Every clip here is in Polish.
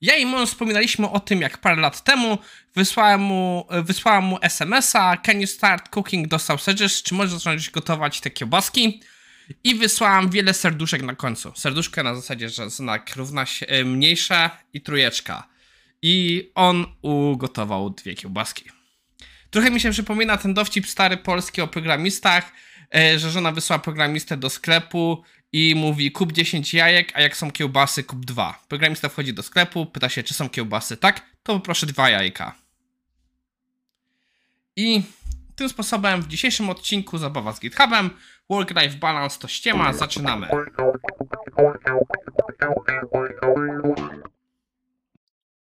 Ja i Mon wspominaliśmy o tym, jak parę lat temu wysłałem mu, wysłałem mu SMS-a Can you start cooking the sausages? Czy możesz zacząć gotować te kiełbaski? I wysłałem wiele serduszek na końcu. Serduszka na zasadzie, że znak równa się e, mniejsza i trójeczka. I on ugotował dwie kiełbaski. Trochę mi się przypomina ten dowcip stary polski o programistach, e, że żona wysłała programistę do sklepu i mówi kup 10 jajek, a jak są kiełbasy, kup dwa. Programista wchodzi do sklepu, pyta się, czy są kiełbasy. Tak, to poproszę dwa jajka. I tym sposobem w dzisiejszym odcinku Zabawa z GitHubem Work-Life Balance to ściema, zaczynamy.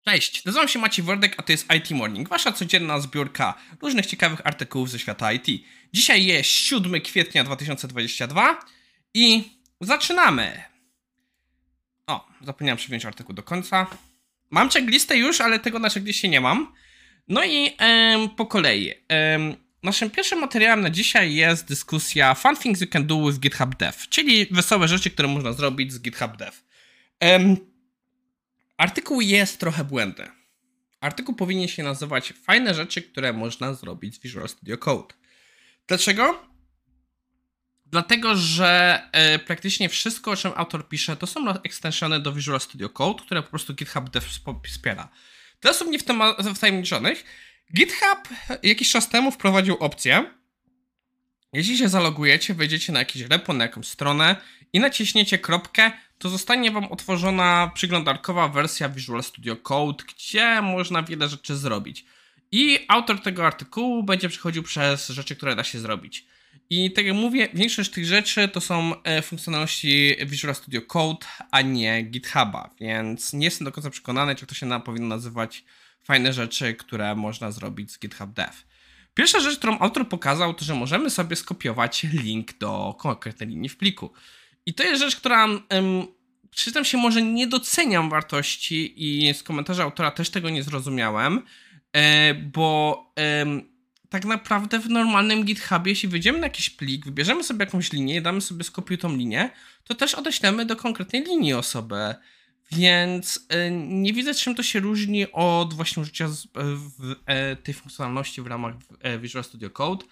Cześć, nazywam się Maciej Wordek, a to jest IT Morning, wasza codzienna zbiórka różnych ciekawych artykułów ze świata IT. Dzisiaj jest 7 kwietnia 2022 i zaczynamy. O, zapomniałem przyjąć artykuł do końca. Mam checklistę już, ale tego na checklistie nie mam. No i em, po kolei. Em, naszym pierwszym materiałem na dzisiaj jest dyskusja Fun Things You Can Do with GitHub Dev, czyli wesołe rzeczy, które można zrobić z GitHub Dev. Em, artykuł jest trochę błędny. Artykuł powinien się nazywać Fajne rzeczy, które można zrobić z Visual Studio Code. Dlaczego? Dlatego, że e, praktycznie wszystko, o czym autor pisze, to są extensiony do Visual Studio Code, które po prostu GitHub Dev wspiera. Dla osób nie wtajemniczonych, GitHub jakiś czas temu wprowadził opcję, jeśli się zalogujecie, wejdziecie na jakieś repo, na jakąś stronę i naciśniecie kropkę, to zostanie Wam otworzona przyglądarkowa wersja Visual Studio Code, gdzie można wiele rzeczy zrobić. I autor tego artykułu będzie przechodził przez rzeczy, które da się zrobić. I tak jak mówię, większość tych rzeczy to są e, funkcjonalności Visual Studio Code, a nie GitHuba, więc nie jestem do końca przekonany, czy to się na, powinno nazywać fajne rzeczy, które można zrobić z GitHub Dev. Pierwsza rzecz, którą autor pokazał, to że możemy sobie skopiować link do konkretnej linii w pliku. I to jest rzecz, która um, przyznam się, może nie doceniam wartości i z komentarza autora też tego nie zrozumiałem, e, bo tak naprawdę w normalnym GitHubie, jeśli wejdziemy na jakiś plik, wybierzemy sobie jakąś linię damy sobie skopiuj tą linię, to też odeślemy do konkretnej linii osobę. Więc y, nie widzę, czym to się różni od właśnie użycia z, w, e, tej funkcjonalności w ramach e, Visual Studio Code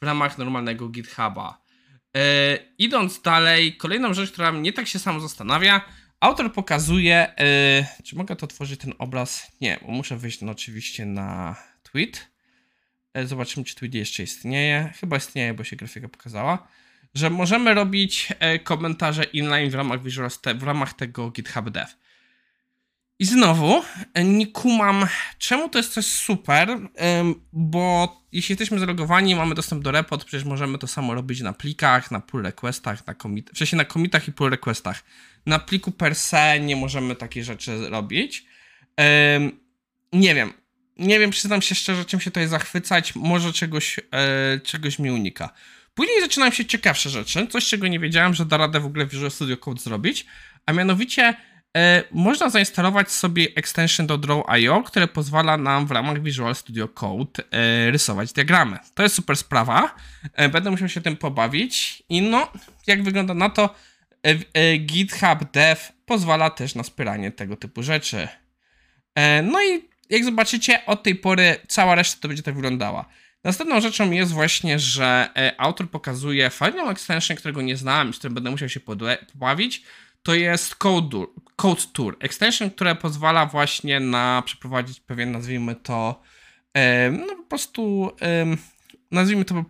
w ramach normalnego GitHuba. E, idąc dalej, kolejną rzecz, która mnie tak się samo zastanawia, autor pokazuje, czy mogę to tworzyć ten obraz? Nie, bo muszę wejść no, oczywiście na tweet. E, zobaczymy, czy Tweedy jeszcze istnieje. Chyba istnieje, bo się grafika pokazała. Że możemy robić e, komentarze inline w ramach Visual w ramach tego GitHub Dev. I znowu, e, nie kumam, czemu to jest coś super, bo jeśli jesteśmy zalogowani, mamy dostęp do repo, to przecież możemy to samo robić na plikach, na pull requestach, na commit, wcześniej na commitach i pull requestach. Na pliku per se nie możemy takie rzeczy robić. Nie wiem, nie wiem, przyznam się szczerze, czym się tutaj zachwycać. Może czegoś, e, czegoś mi unika. Później zaczynają się ciekawsze rzeczy. Coś, czego nie wiedziałem, że da radę w ogóle Visual Studio Code zrobić. A mianowicie e, można zainstalować sobie extension do Draw.io, które pozwala nam w ramach Visual Studio Code e, rysować diagramy. To jest super sprawa. E, będę musiał się tym pobawić. I no, jak wygląda na to, e, e, GitHub Dev pozwala też na wspieranie tego typu rzeczy. No i jak zobaczycie, od tej pory cała reszta to będzie tak wyglądała. Następną rzeczą jest właśnie, że e, autor pokazuje fajną extension, którego nie znam i z którym będę musiał się pobawić. To jest Code, Tour. Extension, które pozwala właśnie na przeprowadzić pewien, nazwijmy to, no po prostu, nazwijmy to,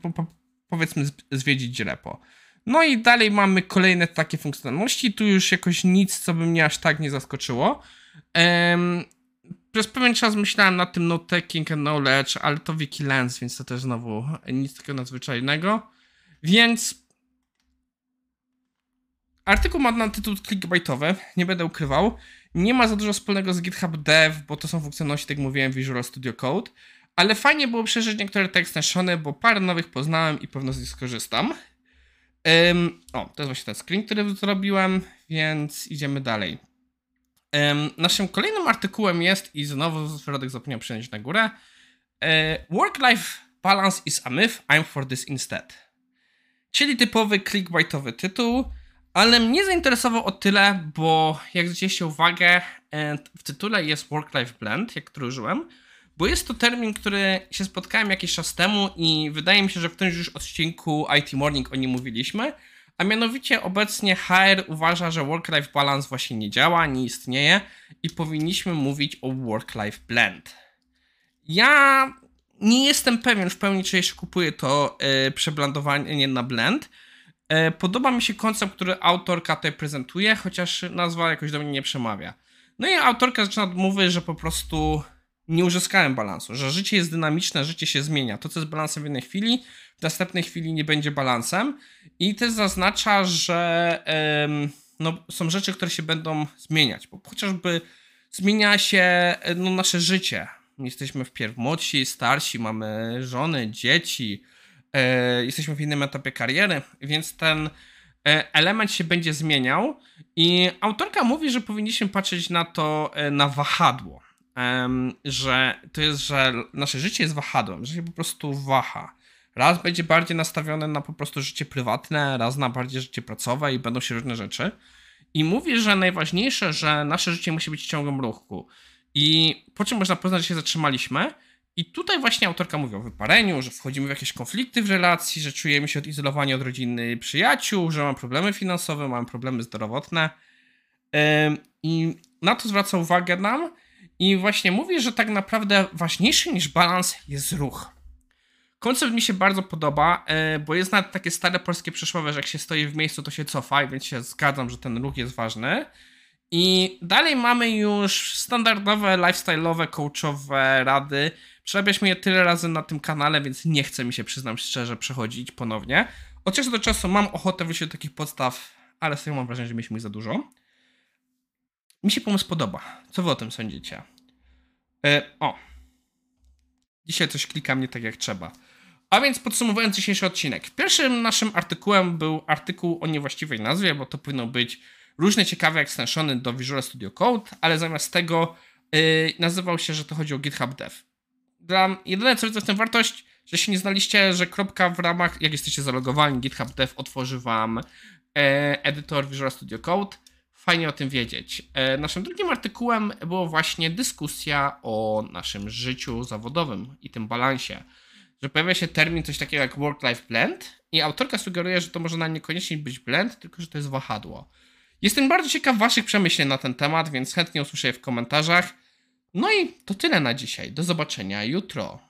powiedzmy, zwiedzić repo. No i dalej mamy kolejne takie funkcjonalności. Tu już jakoś nic, co by mnie aż tak nie zaskoczyło przez pewien czas myślałem nad tym note taking and knowledge, ale to Wikilens, więc to też znowu nic takiego nadzwyczajnego. Więc artykuł ma na tytuł clickbaitowy, nie będę ukrywał. Nie ma za dużo wspólnego z GitHub Dev, bo to są funkcjonalności, tak jak mówiłem, Visual Studio Code. Ale fajnie było przeżyć niektóre te extensiony, bo parę nowych poznałem i pewno z nich skorzystam. Um, o, to jest właśnie ten screen, który zrobiłem, więc idziemy dalej. Naszym kolejnym artykułem jest, i znowu Fredek zapomniał przenieść na górę, e, Work-Life Balance is a myth, I'm for this instead. Czyli typowy clickbaitowy tytuł, Ale mnie zainteresował o tyle, bo jak zwróciliście uwagę, e, w tytule jest Work-Life Blend, jak który użyłem, bo jest to termin, który się spotkałem jakiś czas temu i wydaje mi się, że w którymś już odcinku IT Morning o nim mówiliśmy, a mianowicie obecnie HR uważa, że work-life balance właśnie nie działa, nie istnieje i powinniśmy mówić o work-life blend. Ja nie jestem pewien w pełni, czy jeszcze kupuję to yy, przeblandowanie na blend. Yy, podoba mi się koncept, który autorka tutaj prezentuje, chociaż nazwa jakoś do mnie nie przemawia. No i autorka zaczyna od mowy, że po prostu nie uzyskałem balansu, że życie jest dynamiczne, życie się zmienia. To, co jest balansem w jednej chwili, w następnej chwili nie będzie balansem. I też zaznacza, że no, są rzeczy, które się będą zmieniać, bo chociażby zmienia się no, nasze życie. Jesteśmy wpierw młodsi, starsi, mamy żony, dzieci, e, jesteśmy w innym etapie kariery, więc ten e, element się będzie zmieniał. I autorka mówi, że powinniśmy patrzeć na to e, na wahadło że to jest, że nasze życie jest wahadłem, że się po prostu waha. Raz będzie bardziej nastawione na po prostu życie prywatne, raz na bardziej życie pracowe i będą się różne rzeczy. I mówi, że najważniejsze, że nasze życie musi być ciągłym ruchu. I po czym można poznać, że się zatrzymaliśmy. I tutaj właśnie autorka mówi o wypareniu, że wchodzimy w jakieś konflikty w relacji, że czujemy się odizolowani od rodziny i przyjaciół, że mamy problemy finansowe, mamy problemy zdrowotne. I na to zwraca uwagę nam, i właśnie mówi, że tak naprawdę ważniejszy niż balans jest ruch. Koncept mi się bardzo podoba, e, bo jest nawet takie stare polskie przysłowie, że jak się stoi w miejscu, to się cofa, więc się zgadzam, że ten ruch jest ważny. I dalej mamy już standardowe, lifestyle'owe, coachowe rady. Przerabialiśmy je tyle razy na tym kanale, więc nie chce mi się, przyznam szczerze, przechodzić ponownie. Od czasu do czasu mam ochotę wyjść do takich podstaw, ale sobie mam wrażenie, że mieliśmy ich za dużo. Mi się pomysł podoba. Co wy o tym sądzicie? E, o. Dzisiaj coś klika mnie tak jak trzeba. A więc podsumowując dzisiejszy odcinek. Pierwszym naszym artykułem był artykuł o niewłaściwej nazwie, bo to powinno być różne ciekawe extensiony do Visual Studio Code, ale zamiast tego yy, nazywał się, że to chodzi o GitHub Dev. Dla, jedyne co widzę w tym wartość, że się nie znaliście, że kropka w ramach, jak jesteście zalogowani, GitHub Dev otworzy wam e, edytor Visual Studio Code fajnie o tym wiedzieć. E, naszym drugim artykułem była właśnie dyskusja o naszym życiu zawodowym i tym balansie. Że pojawia się termin coś takiego jak work-life blend i autorka sugeruje, że to może na niekoniecznie być blend, tylko że to jest wahadło. Jestem bardzo ciekaw waszych przemyśleń na ten temat, więc chętnie usłyszę je w komentarzach. No i to tyle na dzisiaj. Do zobaczenia jutro.